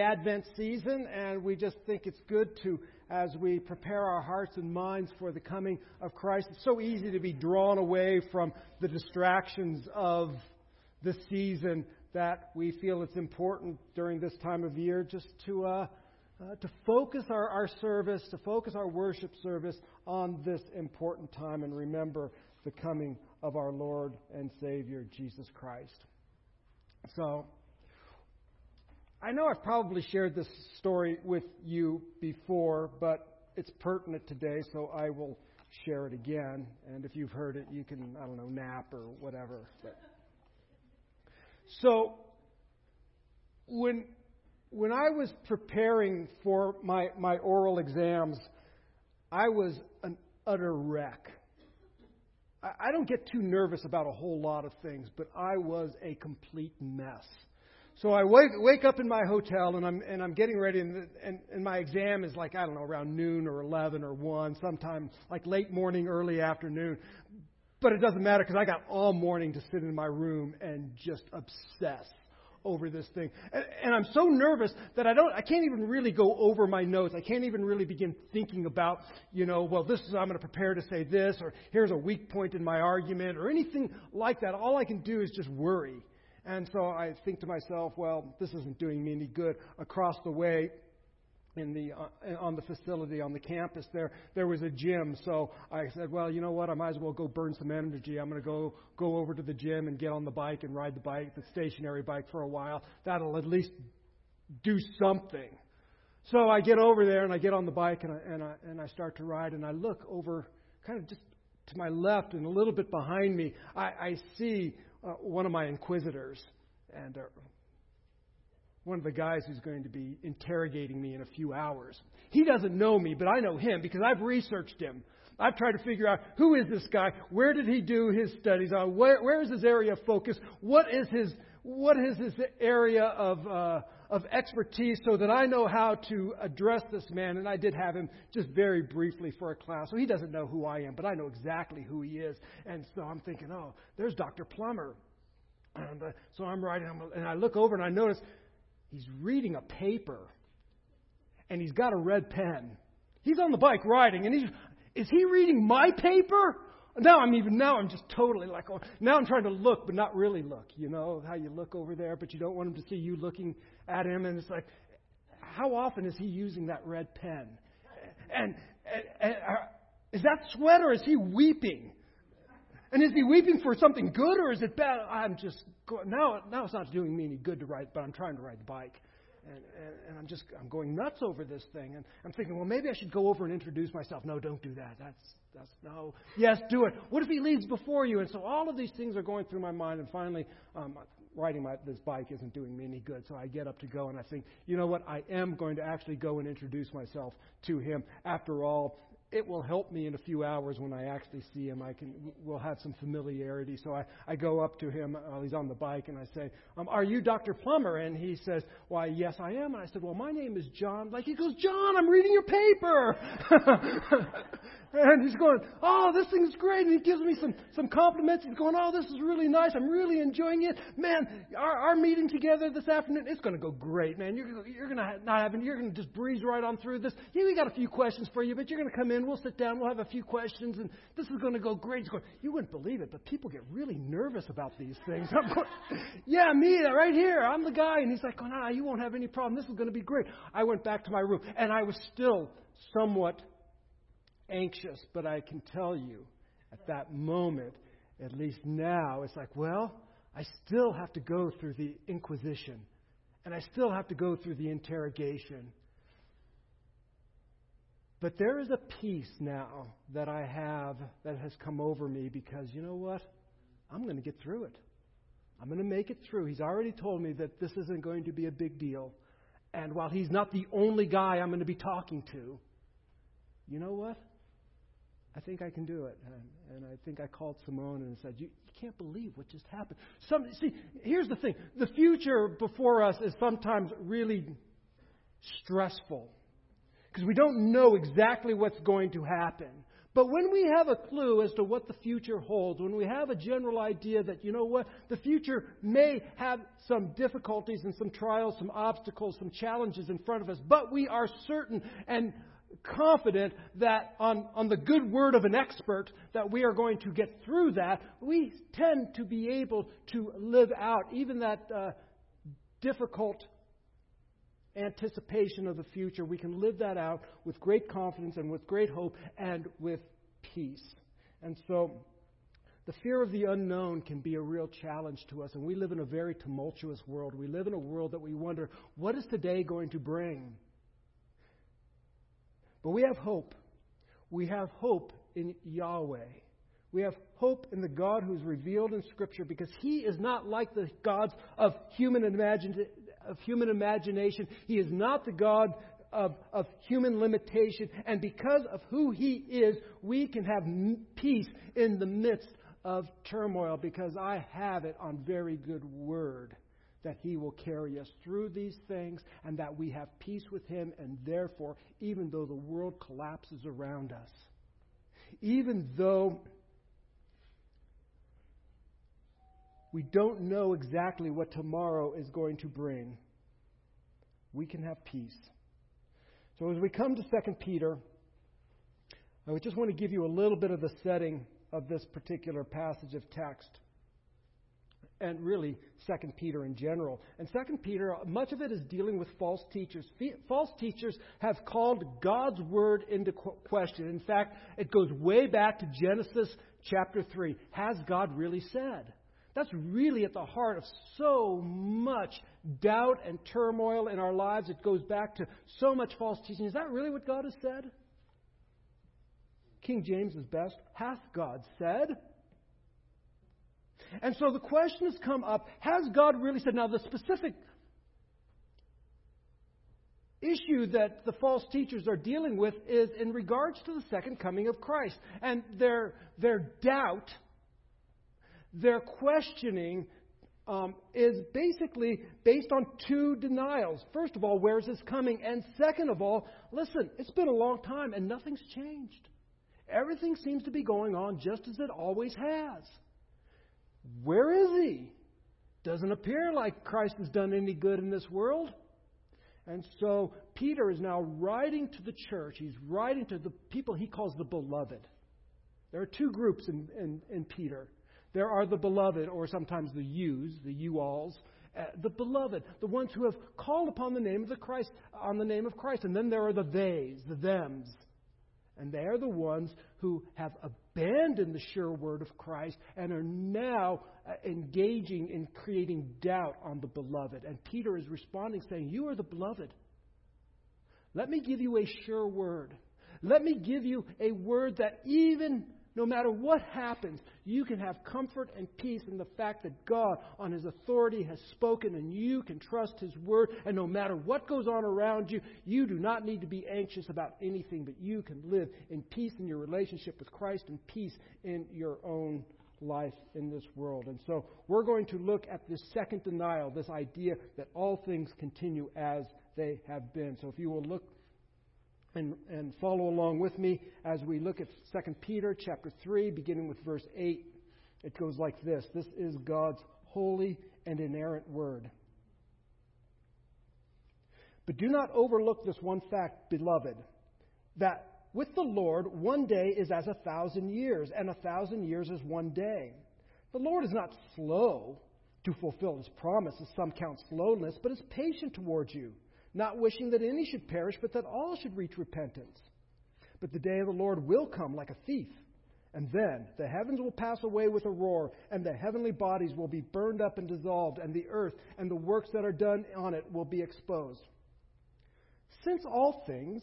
Advent season, and we just think it's good to, as we prepare our hearts and minds for the coming of Christ, it's so easy to be drawn away from the distractions of the season that we feel it's important during this time of year just to. Uh, uh, to focus our, our service, to focus our worship service on this important time and remember the coming of our Lord and Savior, Jesus Christ. So, I know I've probably shared this story with you before, but it's pertinent today, so I will share it again. And if you've heard it, you can, I don't know, nap or whatever. But. So, when, when I was preparing for my, my oral exams, I was an utter wreck. I, I don't get too nervous about a whole lot of things, but I was a complete mess. So I wake, wake up in my hotel and I'm and I'm getting ready and, and and my exam is like I don't know around noon or eleven or one, sometime like late morning, early afternoon. But it doesn't matter because I got all morning to sit in my room and just obsess over this thing. And, and I'm so nervous that I don't I can't even really go over my notes. I can't even really begin thinking about, you know, well this is I'm going to prepare to say this or here's a weak point in my argument or anything like that. All I can do is just worry. And so I think to myself, well, this isn't doing me any good. Across the way, in the uh, on the facility on the campus there there was a gym. So I said well you know what? I might as well go burn some energy. I'm going to go go over to the gym and get on the bike and ride the bike the stationary bike for a while. That'll at least do something. So I get over there and I get on the bike and I and I and I start to ride and I look over kind of just to my left and a little bit behind me. I, I see uh, one of my inquisitors and uh, one of the guys who's going to be interrogating me in a few hours. He doesn't know me, but I know him because I've researched him. I've tried to figure out who is this guy, where did he do his studies on, where, where is his area of focus, what is his what is his area of uh, of expertise, so that I know how to address this man. And I did have him just very briefly for a class, so he doesn't know who I am, but I know exactly who he is. And so I'm thinking, oh, there's Dr. Plummer. And uh, so I'm writing, and I look over and I notice He's reading a paper, and he's got a red pen. He's on the bike riding, and he's is he reading my paper? Now I'm even now I'm just totally like oh, now I'm trying to look but not really look. You know how you look over there, but you don't want him to see you looking at him, and it's like, how often is he using that red pen? And, and, and uh, is that sweat or is he weeping? And is he weeping for something good or is it bad? I'm just going, now. Now it's not doing me any good to ride, but I'm trying to ride the bike, and, and, and I'm just I'm going nuts over this thing. And I'm thinking, well, maybe I should go over and introduce myself. No, don't do that. That's that's no. Yes, do it. What if he leaves before you? And so all of these things are going through my mind, and finally, um, riding my, this bike isn't doing me any good. So I get up to go, and I think, you know what? I am going to actually go and introduce myself to him. After all, it will help me in a few hours when I actually see him. I can we'll have some familiarity. So I, I go up to him while he's on the bike and I say, um, "Are you Dr. Plummer?" And he says, "Why, yes, I am." And I said, "Well, my name is John." Like he goes, "John, I'm reading your paper." And he's going, Oh, this thing's great. And he gives me some, some compliments. He's going, Oh, this is really nice. I'm really enjoying it. Man, our, our meeting together this afternoon, it's going to go great, man. You're, you're going to not have, you're going to just breeze right on through this. Yeah, we got a few questions for you, but you're going to come in. We'll sit down. We'll have a few questions, and this is going to go great. He's going, You wouldn't believe it, but people get really nervous about these things. I'm going, Yeah, me, right here. I'm the guy. And he's like, Oh, no, you won't have any problem. This is going to be great. I went back to my room, and I was still somewhat anxious, but I can tell you at that moment, at least now, it's like, well, I still have to go through the inquisition and I still have to go through the interrogation. But there is a peace now that I have that has come over me because you know what? I'm going to get through it. I'm going to make it through. He's already told me that this isn't going to be a big deal. And while he's not the only guy I'm going to be talking to, you know what? I think I can do it. And, and I think I called Simone and said, you, you can't believe what just happened. Some, see, here's the thing the future before us is sometimes really stressful because we don't know exactly what's going to happen. But when we have a clue as to what the future holds, when we have a general idea that, you know what, the future may have some difficulties and some trials, some obstacles, some challenges in front of us, but we are certain and confident that on, on the good word of an expert that we are going to get through that, we tend to be able to live out even that uh, difficult anticipation of the future. We can live that out with great confidence and with great hope and with peace. And so, the fear of the unknown can be a real challenge to us, and we live in a very tumultuous world. We live in a world that we wonder, what is today going to bring? But we have hope. We have hope in Yahweh. We have hope in the God who's revealed in Scripture because He is not like the gods of human, imagine, of human imagination. He is not the God of, of human limitation. And because of who He is, we can have peace in the midst of turmoil because I have it on very good word that He will carry us through these things and that we have peace with Him, and therefore, even though the world collapses around us, even though we don't know exactly what tomorrow is going to bring, we can have peace. So as we come to 2 Peter, I just want to give you a little bit of the setting of this particular passage of text and really Second Peter in general. And Second Peter, much of it is dealing with false teachers. False teachers have called God's word into question. In fact, it goes way back to Genesis chapter 3. Has God really said? That's really at the heart of so much doubt and turmoil in our lives. It goes back to so much false teaching. Is that really what God has said? King James is best. Hath God said? And so the question has come up has God really said? Now, the specific issue that the false teachers are dealing with is in regards to the second coming of Christ. And their, their doubt, their questioning, um, is basically based on two denials. First of all, where's this coming? And second of all, listen, it's been a long time and nothing's changed. Everything seems to be going on just as it always has. Where is he? Doesn't appear like Christ has done any good in this world. And so Peter is now writing to the church. He's writing to the people he calls the beloved. There are two groups in, in, in Peter. There are the beloved, or sometimes the yous, the you alls, uh, the beloved, the ones who have called upon the name of the Christ, on the name of Christ. And then there are the theys, the thems, and they are the ones who have abandoned the sure word of Christ and are now uh, engaging in creating doubt on the beloved. And Peter is responding, saying, You are the beloved. Let me give you a sure word. Let me give you a word that even no matter what happens, you can have comfort and peace in the fact that God, on His authority, has spoken and you can trust His word. And no matter what goes on around you, you do not need to be anxious about anything, but you can live in peace in your relationship with Christ and peace in your own life in this world. And so we're going to look at this second denial, this idea that all things continue as they have been. So if you will look and, and follow along with me as we look at 2 Peter chapter 3, beginning with verse 8. It goes like this This is God's holy and inerrant word. But do not overlook this one fact, beloved, that with the Lord, one day is as a thousand years, and a thousand years is one day. The Lord is not slow to fulfill his promise, as some count slowness, but is patient towards you not wishing that any should perish, but that all should reach repentance. But the day of the Lord will come like a thief. And then the heavens will pass away with a roar, and the heavenly bodies will be burned up and dissolved, and the earth and the works that are done on it will be exposed. Since all things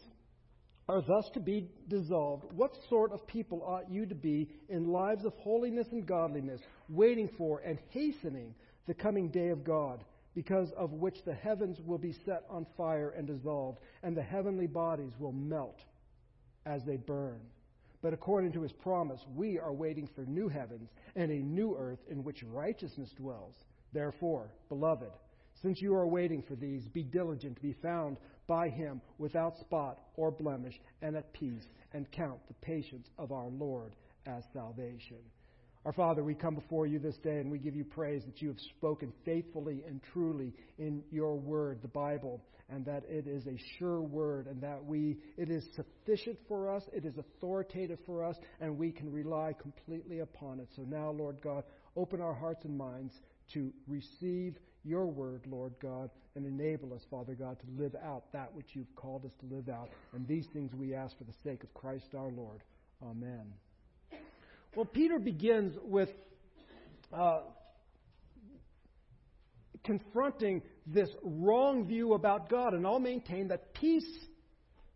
are thus to be dissolved, what sort of people ought you to be in lives of holiness and godliness, waiting for and hastening the coming day of God? Because of which the heavens will be set on fire and dissolved, and the heavenly bodies will melt as they burn. But according to his promise, we are waiting for new heavens and a new earth in which righteousness dwells. Therefore, beloved, Since you are waiting for these, be diligent to be found by him without spot or blemish and at peace, and count the patience of our Lord as salvation. Our Father, we come before you this day and we give you praise that you have spoken faithfully and truly in your word, the Bible, and that it is a sure word and that we it is sufficient for us, it is authoritative for us, and we can rely completely upon it. So now, Lord God, open our hearts and minds to receive your word, Lord God, and enable us, Father God, to live out that which you've called us to live out. And these things we ask for the sake of Christ our Lord. Amen. Well, Peter begins with uh, confronting this wrong view about God, and I'll maintain that peace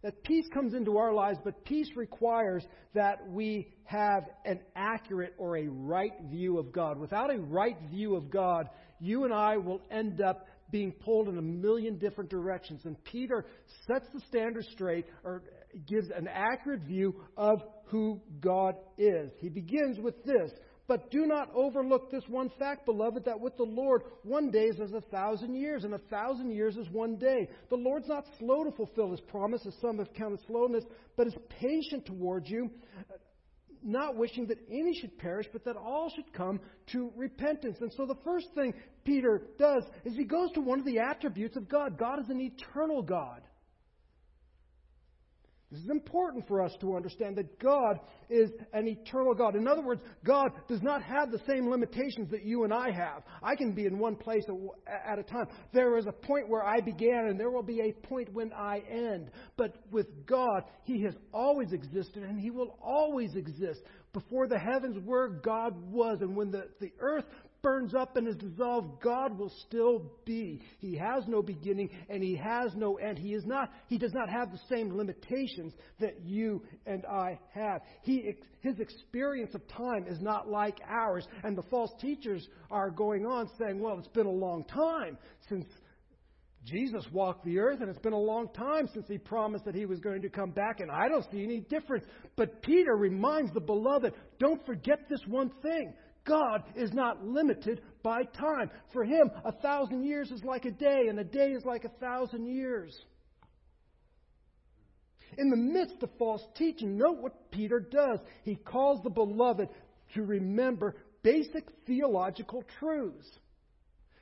that peace comes into our lives, but peace requires that we have an accurate or a right view of God. Without a right view of God, you and I will end up being pulled in a million different directions. And Peter sets the standard straight or gives an accurate view of who God is. He begins with this. But do not overlook this one fact, beloved, that with the Lord, one day is as a thousand years, and a thousand years is one day. The Lord's not slow to fulfill his promise, as some have counted slowness, but is patient towards you, not wishing that any should perish, but that all should come to repentance. And so the first thing Peter does is he goes to one of the attributes of God. God is an eternal God. This is important for us to understand that God is an eternal God. In other words, God does not have the same limitations that you and I have. I can be in one place at a time. There is a point where I began, and there will be a point when I end. But with God, He has always existed, and He will always exist. Before the heavens were, God was. And when the, the earth burns up and is dissolved, God will still be. He has no beginning and he has no end. He is not he does not have the same limitations that you and I have. He his experience of time is not like ours. And the false teachers are going on saying, "Well, it's been a long time since Jesus walked the earth, and it's been a long time since he promised that he was going to come back, and I don't see any difference. But Peter reminds the beloved don't forget this one thing God is not limited by time. For him, a thousand years is like a day, and a day is like a thousand years. In the midst of false teaching, note what Peter does. He calls the beloved to remember basic theological truths.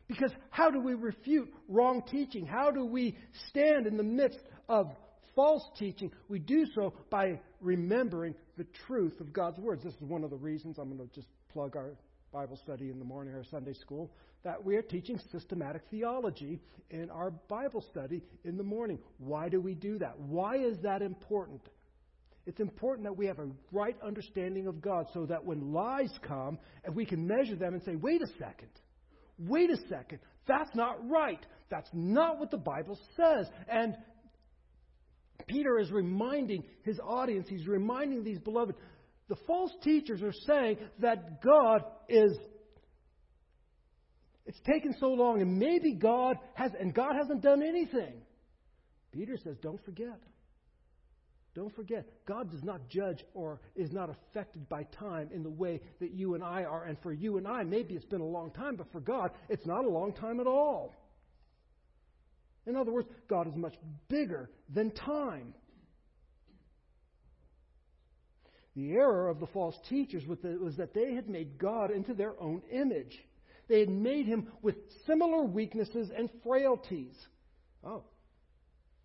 Because how do we refute wrong teaching? How do we stand in the midst of false teaching? We do so by remembering the truth of God's words. This is one of the reasons I'm going to just plug our Bible study in the morning or Sunday school, that we are teaching systematic theology in our Bible study in the morning. Why do we do that? Why is that important? It's important that we have a right understanding of God so that when lies come, and we can measure them and say, wait a second, wait a second, that's not right. That's not what the Bible says. And Peter is reminding his audience, he's reminding these beloved, the false teachers are saying that God is it's taken so long and maybe God has and God hasn't done anything. Peter says, Don't forget. Don't forget, God does not judge or is not affected by time in the way that you and I are. And for you and I, maybe it's been a long time, but for God, it's not a long time at all. In other words, God is much bigger than time. The error of the false teachers was that they had made God into their own image. They had made him with similar weaknesses and frailties. Oh,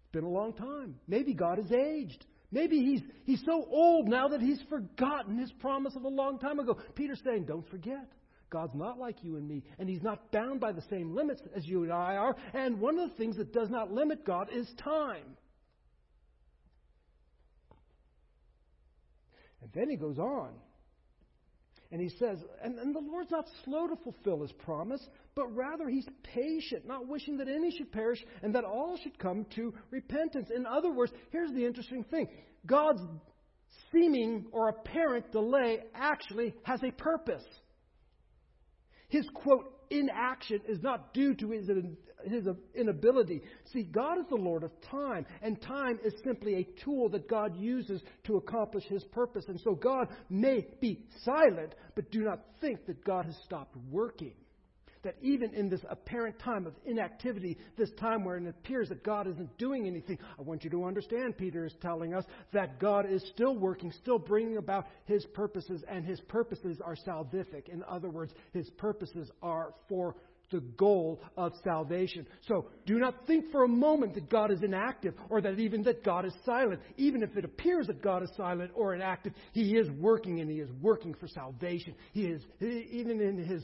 it's been a long time. Maybe God has aged. Maybe he's, he's so old now that he's forgotten his promise of a long time ago. Peter's saying, don't forget. God's not like you and me, and He's not bound by the same limits as you and I are. And one of the things that does not limit God is time. And then he goes on. And he says, and, and, the Lord's not slow to fulfill his promise, but rather he's patient, not wishing that any should perish and that all should come to repentance. In other words, here's the interesting thing God's seeming or apparent delay actually has a purpose. His, quote, inaction is not due to his, his inability. See, God is the Lord of time, and time is simply a tool that God uses to accomplish his purpose. And so God may be silent, but do not think that God has stopped working. That even in this apparent time of inactivity, this time where it appears that God isn't doing anything, I want you to understand, Peter is telling us, that God is still working, still bringing about his purposes, and his purposes are salvific. In other words, his purposes are for the goal of salvation. So do not think for a moment that God is inactive or that even that God is silent. Even if it appears that God is silent or inactive, He is working and He is working for salvation. He is, even in His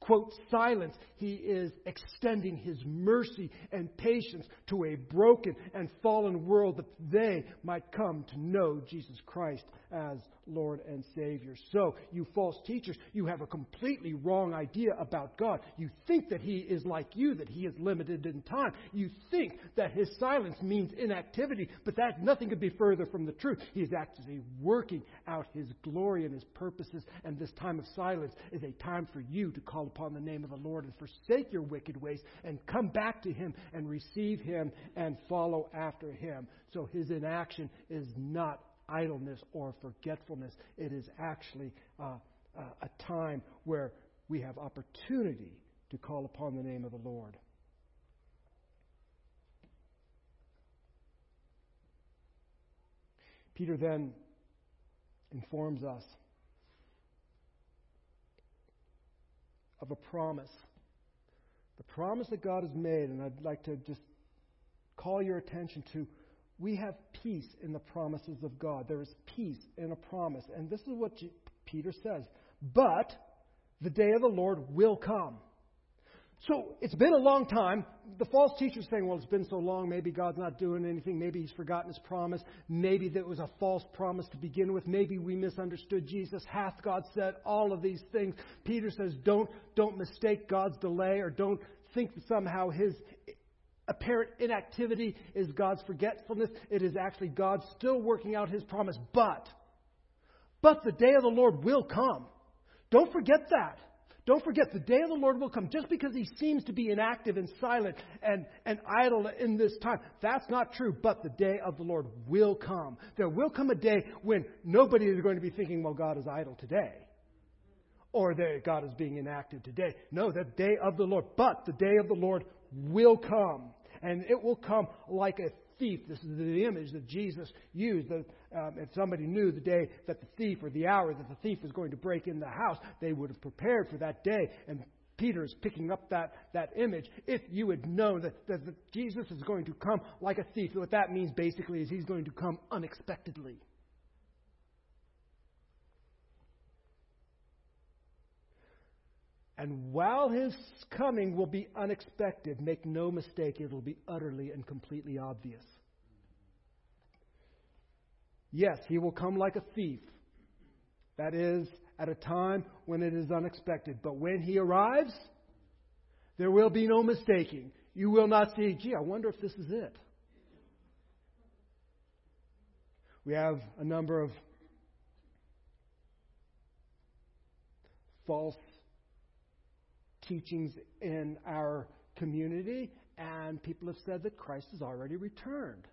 quote, silence, he is extending his mercy and patience to a broken and fallen world that they might come to know Jesus Christ as Lord and Savior. So, you false teachers, you have a completely wrong idea about God. You think that he is like you, that he is limited in time. You think that his silence means inactivity, but that nothing could be further from the truth. He is actually working out his glory and his purposes, and this time of silence is a time for you to call upon the name of the Lord and forsake your wicked ways and come back to Him and receive Him and follow after Him. So His inaction is not idleness or forgetfulness. It is actually uh, uh, a time where we have opportunity to call upon the name of the Lord. Peter then informs us of a promise. The promise that God has made, and I'd like to just call your attention to we have peace in the promises of God. There is peace in a promise. And this is what Peter says. But the day of the Lord will come. So it's been a long time. The false teacher's saying, well, it's been so long, maybe God's not doing anything. Maybe he's forgotten his promise. Maybe that was a false promise to begin with. Maybe we misunderstood Jesus. Hath God said all of these things? Peter says, don't, don't mistake God's delay or don't think somehow his apparent inactivity is God's forgetfulness. It is actually God still working out his promise. But, but the day of the Lord will come. Don't forget that. Don't forget, the day of the Lord will come. Just because he seems to be inactive and silent and, and idle in this time, that's not true. But the day of the Lord will come. There will come a day when nobody is going to be thinking, well, God is idle today. Or that God is being inactive today. No, the day of the Lord. But the day of the Lord will come. And it will come like a thief. This is the image that Jesus used. That um, if somebody knew the day that the thief or the hour that the thief was going to break in the house, they would have prepared for that day. And Peter is picking up that, that image. If you had known that, that, that Jesus is going to come like a thief, what that means basically is he's going to come unexpectedly. And while his coming will be unexpected, make no mistake, it will be utterly and completely obvious. Yes, he will come like a thief. That is, at a time when it is unexpected. But when he arrives, there will be no mistaking. You will not see, gee, I wonder if this is it. We have a number of false teachings in our community, and people have said that Christ has already returned,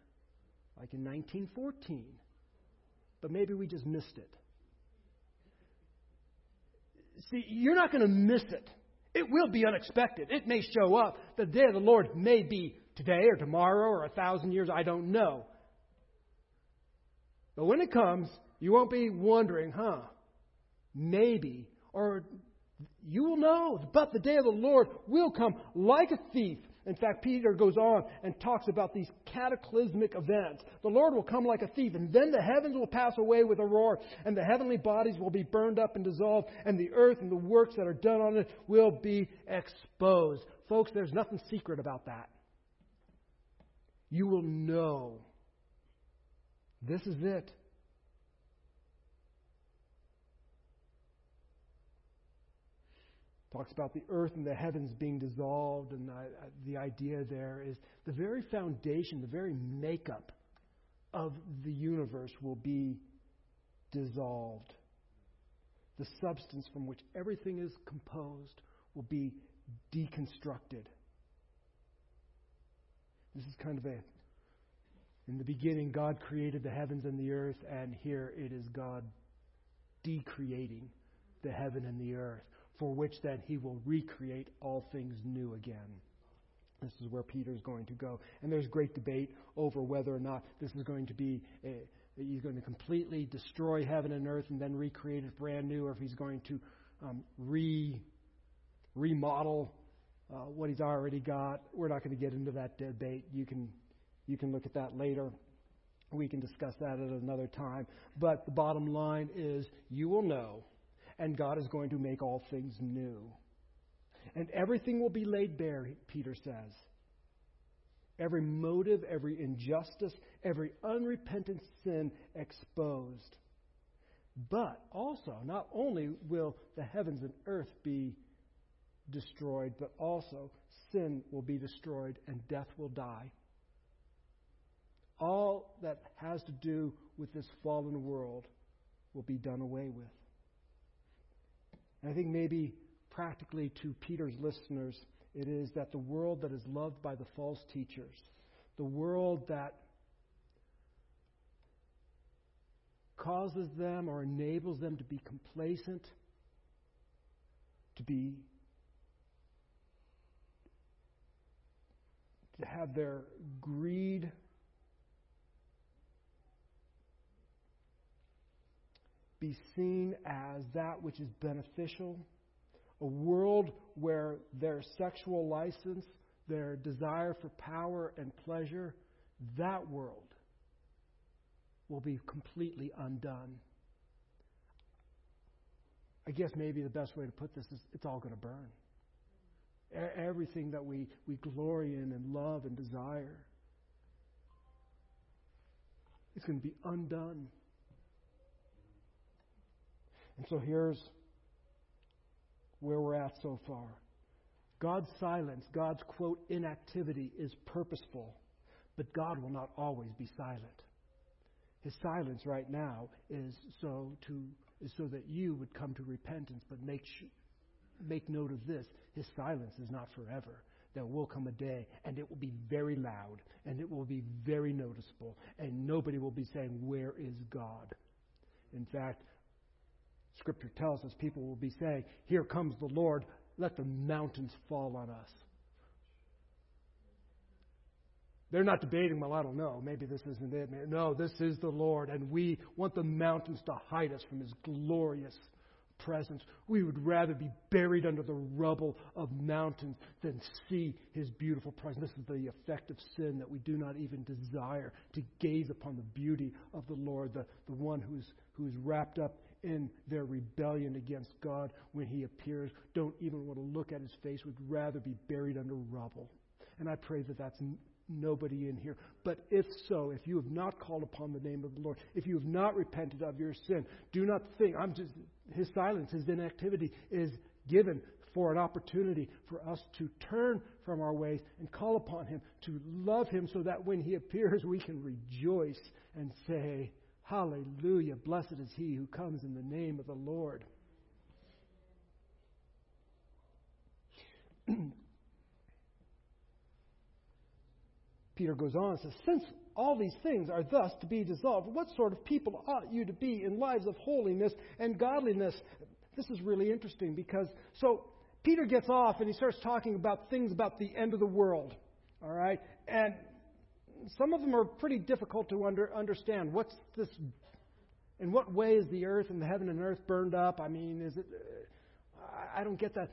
like in 1914. But maybe we just missed it. See, you're not going to miss it. It will be unexpected. It may show up. The day of the Lord may be today or tomorrow or a thousand years. I don't know. But when it comes, you won't be wondering, huh? Maybe. Or you will know, but the day of the Lord will come like a thief. In fact, Peter goes on and talks about these cataclysmic events. The Lord will come like a thief, and then the heavens will pass away with a roar, and the heavenly bodies will be burned up and dissolved, and the earth and the works that are done on it will be exposed. Folks, there's nothing secret about that. You will know. This is it. Talks about the earth and the heavens being dissolved, and the, the idea there is the very foundation, the very makeup of the universe will be dissolved. The substance from which everything is composed will be deconstructed. This is kind of a in the beginning, God created the heavens and the earth, and here it is God decreating the heaven and the earth for which then he will recreate all things new again. This is where Peter is going to go. And there's great debate over whether or not this is going to be, a, he's going to completely destroy heaven and earth and then recreate it brand new, or if he's going to um, re, remodel uh, what he's already got. We're not going to get into that debate. You can, you can look at that later. We can discuss that at another time. But the bottom line is you will know, and God is going to make all things new and everything will be laid bare, Peter says. Every motive, every injustice, every unrepentant sin exposed. But also, not only will the heavens and earth be destroyed, but also sin will be destroyed and death will die. All that has to do with this fallen world will be done away with. And I think maybe practically to Peter's listeners, it is that the world that is loved by the false teachers, the world that causes them or enables them to be complacent, to be to have their greed be seen as that which is beneficial a world where their sexual license, their desire for power and pleasure, that world will be completely undone. I guess maybe the best way to put this is it's all going to burn. Everything that we, we glory in and love and desire, it's going to be undone. And so here's where we're at so far. God's silence, God's quote, inactivity is purposeful, but God will not always be silent. His silence right now is so to is so that you would come to repentance, but make sh- make note of this: His silence is not forever. There will come a day, and it will be very loud, and it will be very noticeable, and nobody will be saying, "Where is God?" In fact, Scripture tells us people will be saying, Here comes the Lord, let the mountains fall on us. They're not debating, well, I don't know, maybe this isn't it. No, this is the Lord, and we want the mountains to hide us from His glorious presence. We would rather be buried under the rubble of mountains than see His beautiful presence. This is the effect of sin that we do not even desire to gaze upon the beauty of the Lord, the, the one who's, who's wrapped up in their rebellion against God when He appears, don't even want to look at His face, would rather be buried under rubble. And I pray that that's nobody in here. But if so, if you have not called upon the name of the Lord, if you have not repented of your sin, do not think, I'm just, His silence, His inactivity is given for an opportunity for us to turn from our ways and call upon Him, to love Him so that when He appears, we can rejoice and say, Hallelujah. Blessed is he who comes in the name of the Lord. Peter goes on and says, Since all these things are thus to be dissolved, what sort of people ought you to be in lives of holiness and godliness? This is really interesting because, so Peter gets off and he starts talking about things about the end of the world. All right? And some of them are pretty difficult to under, understand. What's this? In what way is the earth and the heaven and earth burned up? I mean, is it? Uh, I don't get that.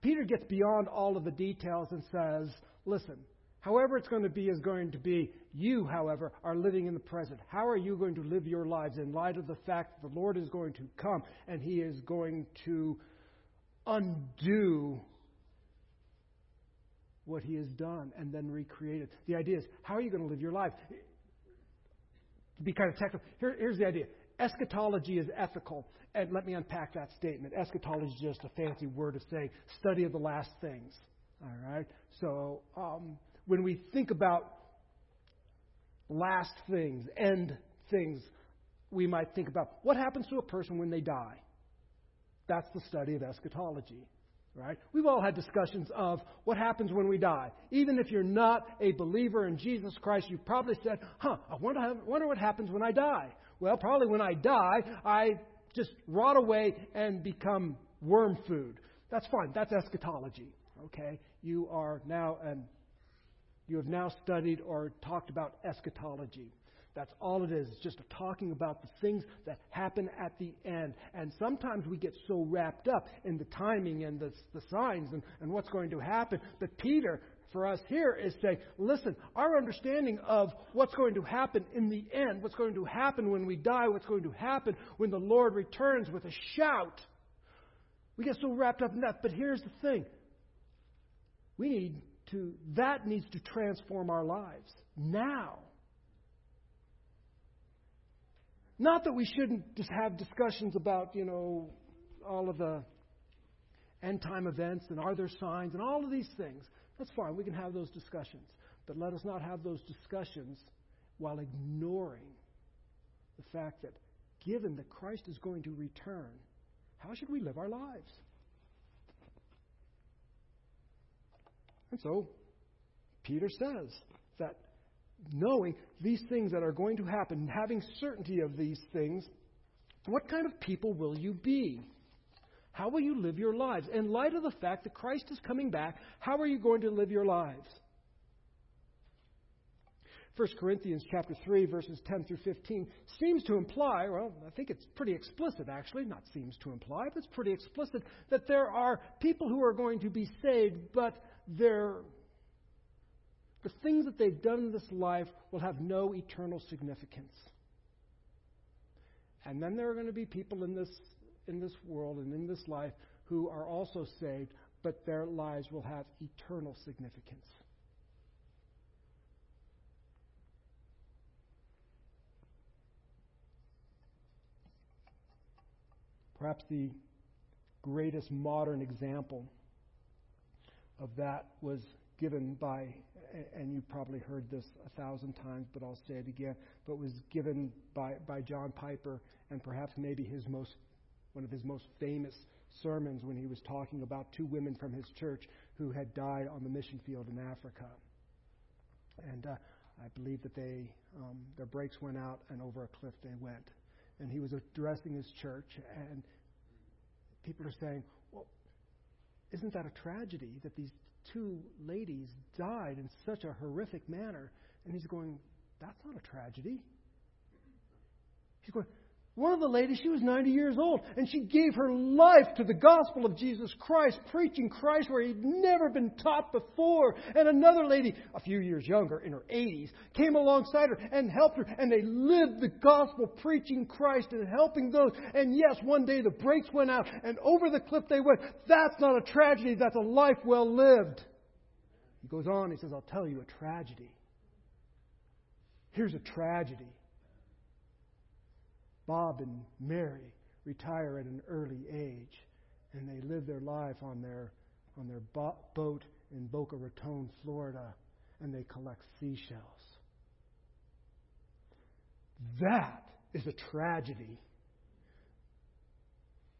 Peter gets beyond all of the details and says, "Listen, however it's going to be is going to be. You, however, are living in the present. How are you going to live your lives in light of the fact that the Lord is going to come and He is going to undo what he has done and then recreate it. The idea is, how are you going to live your life? To be kind of technical, here, here's the idea. Eschatology is ethical. And let me unpack that statement. Eschatology is just a fancy word to say study of the last things. All right? So um, when we think about last things, end things, we might think about what happens to a person when they die. That's the study of eschatology. Right? We've all had discussions of what happens when we die. Even if you're not a believer in Jesus Christ, you've probably said, huh, I wonder, wonder what happens when I die. Well, probably when I die, I just rot away and become worm food. That's fine. That's eschatology. Okay? You are now and you have now studied or talked about eschatology. That's all it is. It's just talking about the things that happen at the end. And sometimes we get so wrapped up in the timing and the, the signs and, and what's going to happen. But Peter, for us here, is saying, listen, our understanding of what's going to happen in the end, what's going to happen when we die, what's going to happen when the Lord returns with a shout, we get so wrapped up in that. But here's the thing we need to, that needs to transform our lives now. Not that we shouldn't just have discussions about, you know, all of the end time events and are there signs and all of these things. That's fine. We can have those discussions. But let us not have those discussions while ignoring the fact that given that Christ is going to return, how should we live our lives? And so, Peter says knowing these things that are going to happen, having certainty of these things, what kind of people will you be? How will you live your lives? In light of the fact that Christ is coming back, how are you going to live your lives? 1 Corinthians chapter 3 verses 10 through 15 seems to imply, well, I think it's pretty explicit actually, not seems to imply, but it's pretty explicit that there are people who are going to be saved, but they're the things that they've done in this life will have no eternal significance. And then there are going to be people in this, in this world and in this life who are also saved, but their lives will have eternal significance. Perhaps the greatest modern example of that was given by, and you probably heard this a thousand times, but I'll say it again, but was given by, by John Piper and perhaps maybe his most, one of his most famous sermons when he was talking about two women from his church who had died on the mission field in Africa. And uh, I believe that they, um, their brakes went out and over a cliff they went. And he was addressing his church, and people are saying, well, isn't that a tragedy that these two ladies died in such a horrific manner. And he's going, That's not a tragedy. He's going, one of the ladies, she was 90 years old, and she gave her life to the gospel of Jesus Christ, preaching Christ where he'd never been taught before. And another lady, a few years younger, in her 80s, came alongside her and helped her, and they lived the gospel, preaching Christ and helping those. And yes, one day the brakes went out, and over the cliff they went. That's not a tragedy, that's a life well lived. He goes on, he says, I'll tell you a tragedy. Here's a tragedy Bob and Mary retire at an early age, and they live their life on their on their bo- boat in Boca Raton, Florida, and they collect seashells. That is a tragedy.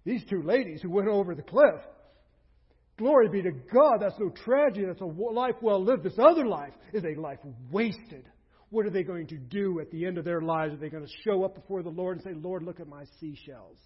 These two ladies who went over the cliff, glory be to God, that's no tragedy, that's a life well lived. This other life is a life wasted. What are they going to do at the end of their lives? Are they going to show up before the Lord and say, Lord, look at my seashells?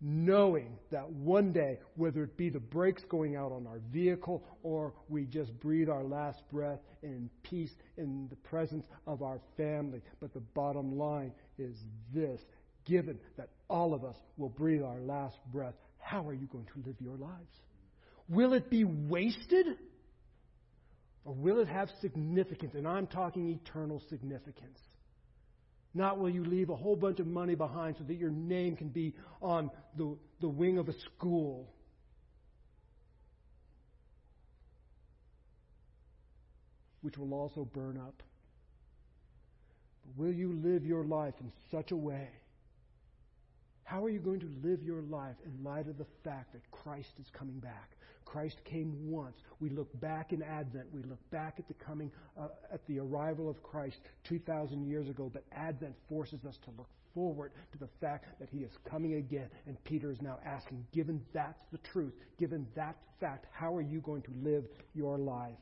Knowing that one day, whether it be the brakes going out on our vehicle or we just breathe our last breath in peace in the presence of our family. But the bottom line is this given that all of us will breathe our last breath, how are you going to live your lives? Will it be wasted? Or will it have significance? And I'm talking eternal significance. Not will you leave a whole bunch of money behind so that your name can be on the, the wing of a school. Which will also burn up. But will you live your life in such a way how are you going to live your life in light of the fact that Christ is coming back? Christ came once. We look back in Advent. We look back at the coming, uh, at the arrival of Christ 2,000 years ago. But Advent forces us to look forward to the fact that He is coming again. And Peter is now asking, given that's the truth, given that fact, how are you going to live your life?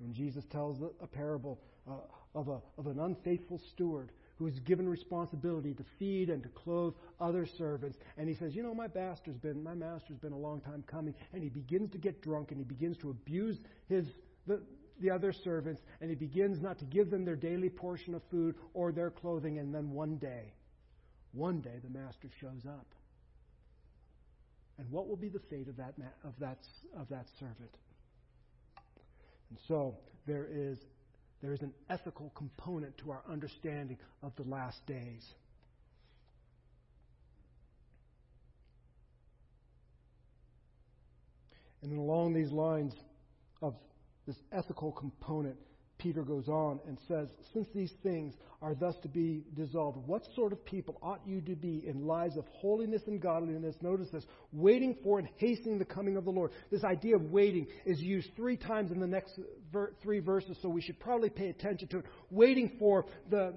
And Jesus tells a parable uh, of, a, of an unfaithful steward who is given responsibility to feed and to clothe other servants. And he says, You know, my master's been my master's been a long time coming, and he begins to get drunk and he begins to abuse his the, the other servants, and he begins not to give them their daily portion of food or their clothing, and then one day, one day the master shows up. And what will be the fate of that, of that, of that servant? And so there is, there is an ethical component to our understanding of the last days. And then along these lines of this ethical component, Peter goes on and says, Since these things are thus to be dissolved, what sort of people ought you to be in lives of holiness and godliness? Notice this waiting for and hastening the coming of the Lord. This idea of waiting is used three times in the next ver- three verses, so we should probably pay attention to it. Waiting for the.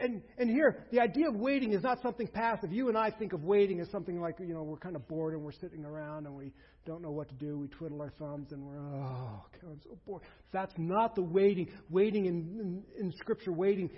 And, and here, the idea of waiting is not something passive. You and I think of waiting as something like, you know, we're kind of bored and we're sitting around and we don't know what to do. We twiddle our thumbs and we're, oh, God, I'm so bored. That's not the waiting. Waiting in, in, in Scripture, waiting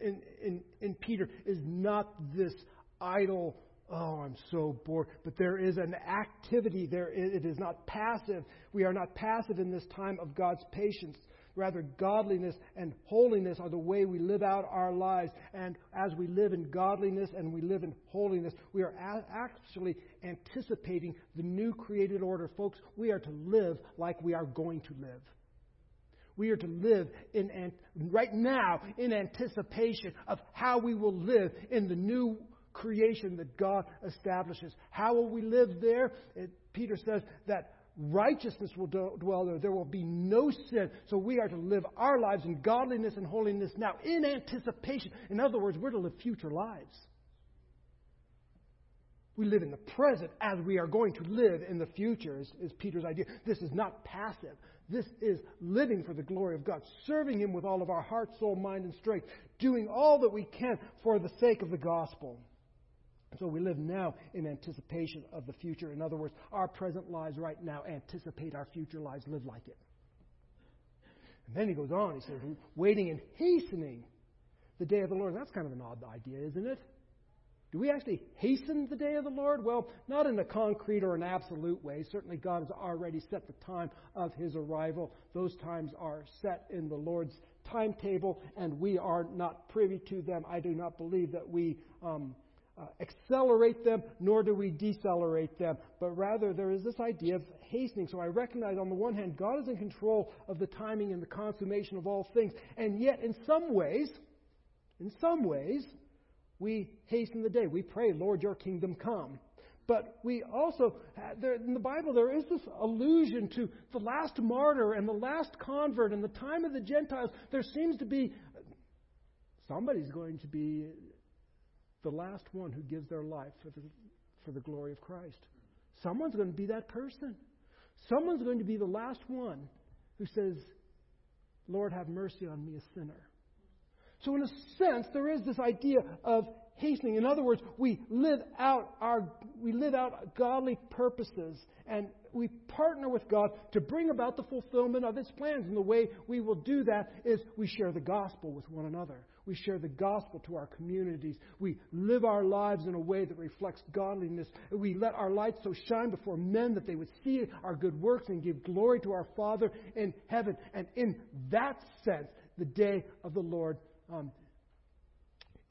in, in, in Peter is not this idle, oh, I'm so bored. But there is an activity there. It is not passive. We are not passive in this time of God's patience. Rather, godliness and holiness are the way we live out our lives. And as we live in godliness and we live in holiness, we are actually anticipating the new created order. Folks, we are to live like we are going to live. We are to live in, right now in anticipation of how we will live in the new creation that God establishes. How will we live there? It, Peter says that righteousness will dwell there. There will be no sin. So we are to live our lives in godliness and holiness now in anticipation. In other words, we're to live future lives. We live in the present as we are going to live in the future, is, is Peter's idea. This is not passive. This is living for the glory of God, serving Him with all of our heart, soul, mind, and strength, doing all that we can for the sake of the gospel. So we live now in anticipation of the future. In other words, our present lives right now anticipate our future lives, live like it. And then he goes on, he says, waiting and hastening the day of the Lord. That's kind of an odd idea, isn't it? Do we actually hasten the day of the Lord? Well, not in a concrete or an absolute way. Certainly, God has already set the time of his arrival. Those times are set in the Lord's timetable, and we are not privy to them. I do not believe that we um, uh, accelerate them, nor do we decelerate them, but rather there is this idea of hastening. So I recognize, on the one hand, God is in control of the timing and the consummation of all things, and yet, in some ways, in some ways, we hasten the day. We pray, Lord, your kingdom come. But we also, in the Bible, there is this allusion to the last martyr and the last convert and the time of the Gentiles. There seems to be somebody's going to be the last one who gives their life for the, for the glory of Christ. Someone's going to be that person. Someone's going to be the last one who says, Lord, have mercy on me, a sinner. So, in a sense, there is this idea of hastening. In other words, we live out our we live out godly purposes and we partner with God to bring about the fulfillment of His plans. And the way we will do that is we share the gospel with one another. We share the gospel to our communities. We live our lives in a way that reflects godliness. We let our light so shine before men that they would see our good works and give glory to our Father in heaven. And in that sense, the day of the Lord um,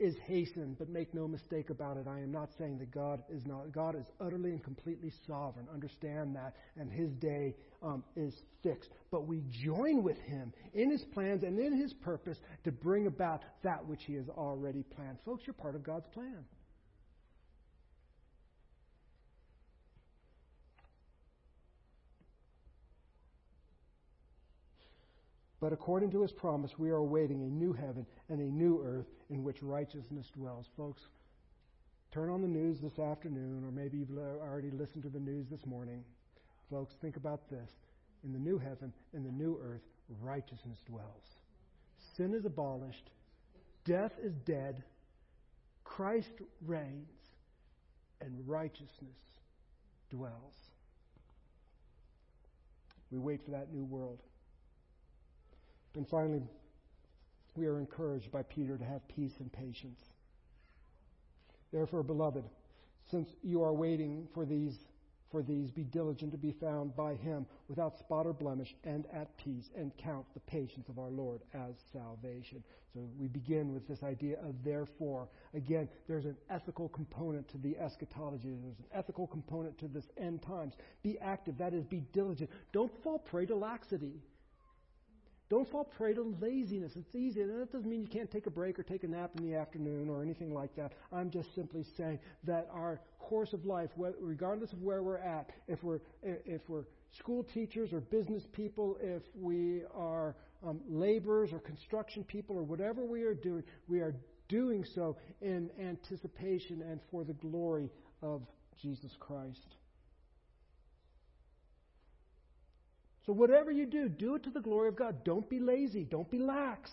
is hastened, but make no mistake about it. I am not saying that God is not. God is utterly and completely sovereign. Understand that, and His day um, is fixed. But we join with Him in His plans and in His purpose to bring about that which He has already planned. Folks, you're part of God's plan. But according to his promise, we are awaiting a new heaven and a new earth in which righteousness dwells. Folks, turn on the news this afternoon, or maybe you've already listened to the news this morning. Folks, think about this. In the new heaven, in the new earth, righteousness dwells. Sin is abolished, death is dead, Christ reigns, and righteousness dwells. We wait for that new world. And finally, we are encouraged by Peter to have peace and patience. Therefore, beloved, since you are waiting for these for these be diligent to be found by him without spot or blemish and at peace and count the patience of our Lord as salvation. So we begin with this idea of therefore. Again, there's an ethical component to the eschatology. There's an ethical component to this end times. Be active, that is, be diligent. Don't fall prey to laxity. Don't fall prey to laziness. It's easy. And that doesn't mean you can't take a break or take a nap in the afternoon or anything like that. I'm just simply saying that our course of life, regardless of where we're at, if we're, if we're school teachers or business people, if we are um, laborers or construction people or whatever we are doing, we are doing so in anticipation and for the glory of Jesus Christ. So, whatever you do, do it to the glory of God. Don't be lazy. Don't be lax.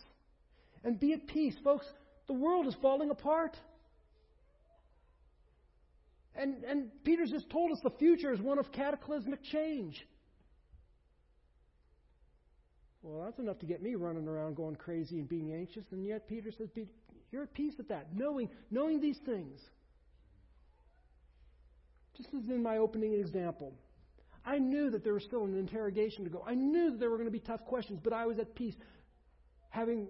And be at peace. Folks, the world is falling apart. And, and Peter's just told us the future is one of cataclysmic change. Well, that's enough to get me running around going crazy and being anxious. And yet Peter says, be, You're at peace with that, knowing, knowing these things. Just as in my opening example. I knew that there was still an interrogation to go. I knew that there were going to be tough questions, but I was at peace, having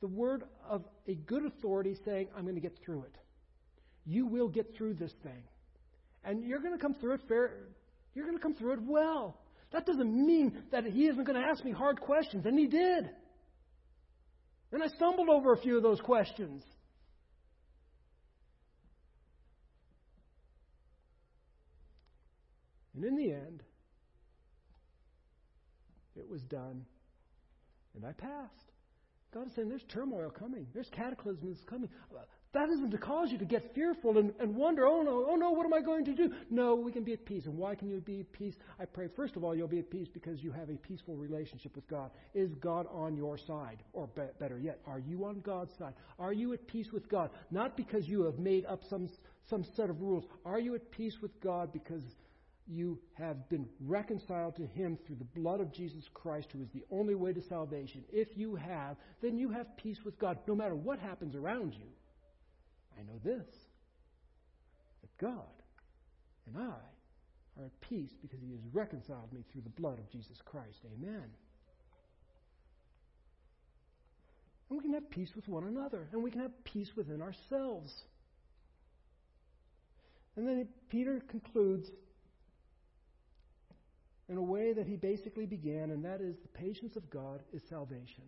the word of a good authority saying, I'm going to get through it. You will get through this thing. And you're going to come through it fair. You're going to come through it well. That doesn't mean that he isn't going to ask me hard questions, and he did. And I stumbled over a few of those questions. And in the end, it was done, and I passed. God is saying there's turmoil coming, there's cataclysms coming. Uh, that isn't to cause you to get fearful and, and wonder, oh no, oh no, what am I going to do? No, we can be at peace. And why can you be at peace? I pray, first of all, you'll be at peace because you have a peaceful relationship with God. Is God on your side? Or be- better yet, are you on God's side? Are you at peace with God? Not because you have made up some, some set of rules. Are you at peace with God because you have been reconciled to Him through the blood of Jesus Christ, who is the only way to salvation. If you have, then you have peace with God, no matter what happens around you. I know this that God and I are at peace because He has reconciled me through the blood of Jesus Christ. Amen. And we can have peace with one another, and we can have peace within ourselves. And then Peter concludes in a way that he basically began, and that is the patience of God is salvation.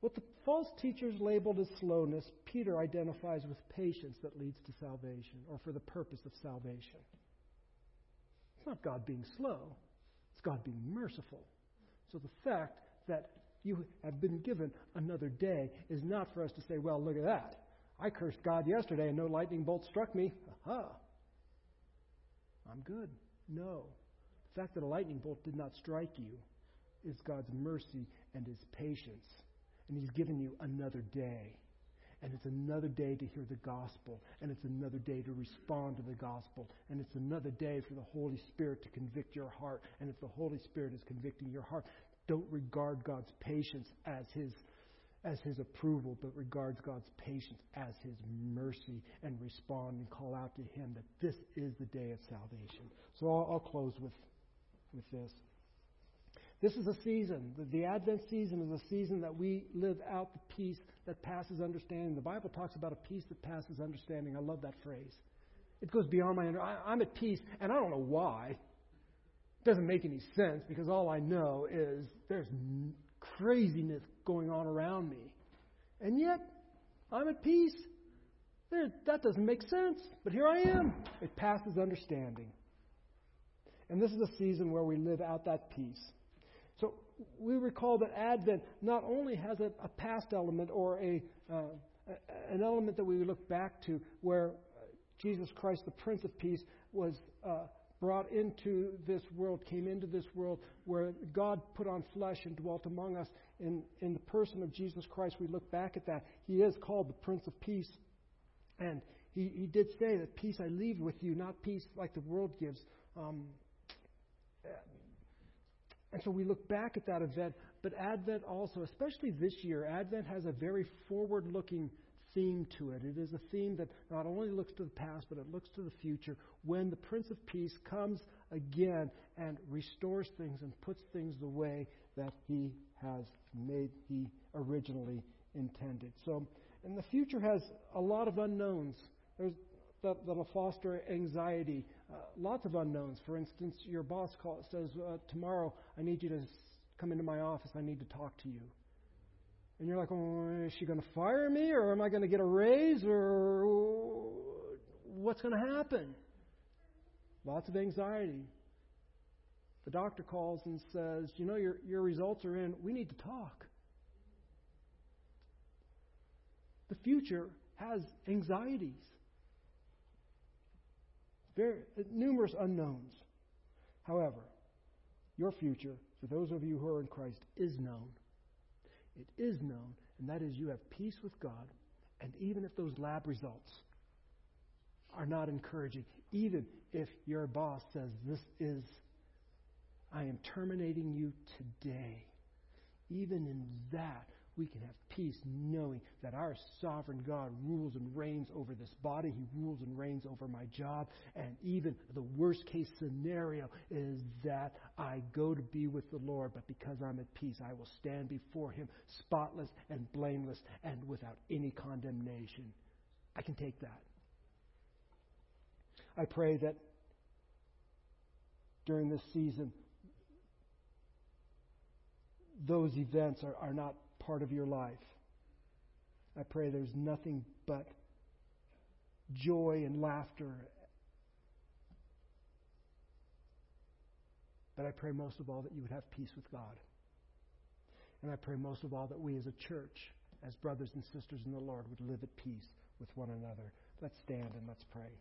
What the false teachers labeled as slowness, Peter identifies with patience that leads to salvation, or for the purpose of salvation. It's not God being slow, it's God being merciful. So the fact that you have been given another day is not for us to say, well, look at that. I cursed God yesterday and no lightning bolt struck me. Aha. I'm good. No. The fact that a lightning bolt did not strike you is God's mercy and His patience. And He's given you another day. And it's another day to hear the gospel. And it's another day to respond to the gospel. And it's another day for the Holy Spirit to convict your heart. And if the Holy Spirit is convicting your heart, don't regard God's patience as His as his approval, but regards God's patience as his mercy and respond and call out to him that this is the day of salvation. So I'll, I'll close with, with this. This is a season, the, the Advent season is a season that we live out the peace that passes understanding. The Bible talks about a peace that passes understanding. I love that phrase. It goes beyond my understanding. I'm at peace, and I don't know why. It doesn't make any sense because all I know is there's craziness going on around me. And yet, I'm at peace. There, that doesn't make sense. But here I am. It passes understanding. And this is a season where we live out that peace. So we recall that Advent not only has a, a past element or a, uh, an element that we look back to where Jesus Christ, the Prince of Peace, was uh, brought into this world, came into this world, where God put on flesh and dwelt among us in, in the person of Jesus Christ. We look back at that. He is called the Prince of Peace. And he, he did say that peace I leave with you, not peace like the world gives. Um, And so we look back at that event, but Advent also, especially this year, Advent has a very forward looking theme to it. It is a theme that not only looks to the past, but it looks to the future when the Prince of Peace comes again and restores things and puts things the way that he has made, he originally intended. So, and the future has a lot of unknowns. There's that, that'll foster anxiety. Uh, lots of unknowns. For instance, your boss call, says, uh, Tomorrow, I need you to come into my office. I need to talk to you. And you're like, oh, is she going to fire me, or am I going to get a raise, or what's going to happen? Lots of anxiety. The doctor calls and says, You know, your, your results are in. We need to talk. The future has anxieties. Very, numerous unknowns. However, your future, for those of you who are in Christ, is known. It is known, and that is you have peace with God, and even if those lab results are not encouraging, even if your boss says, This is, I am terminating you today, even in that, we can have peace knowing that our sovereign God rules and reigns over this body. He rules and reigns over my job. And even the worst case scenario is that I go to be with the Lord, but because I'm at peace, I will stand before Him spotless and blameless and without any condemnation. I can take that. I pray that during this season, those events are, are not part of your life. I pray there's nothing but joy and laughter. But I pray most of all that you would have peace with God. And I pray most of all that we as a church, as brothers and sisters in the Lord, would live at peace with one another. Let's stand and let's pray.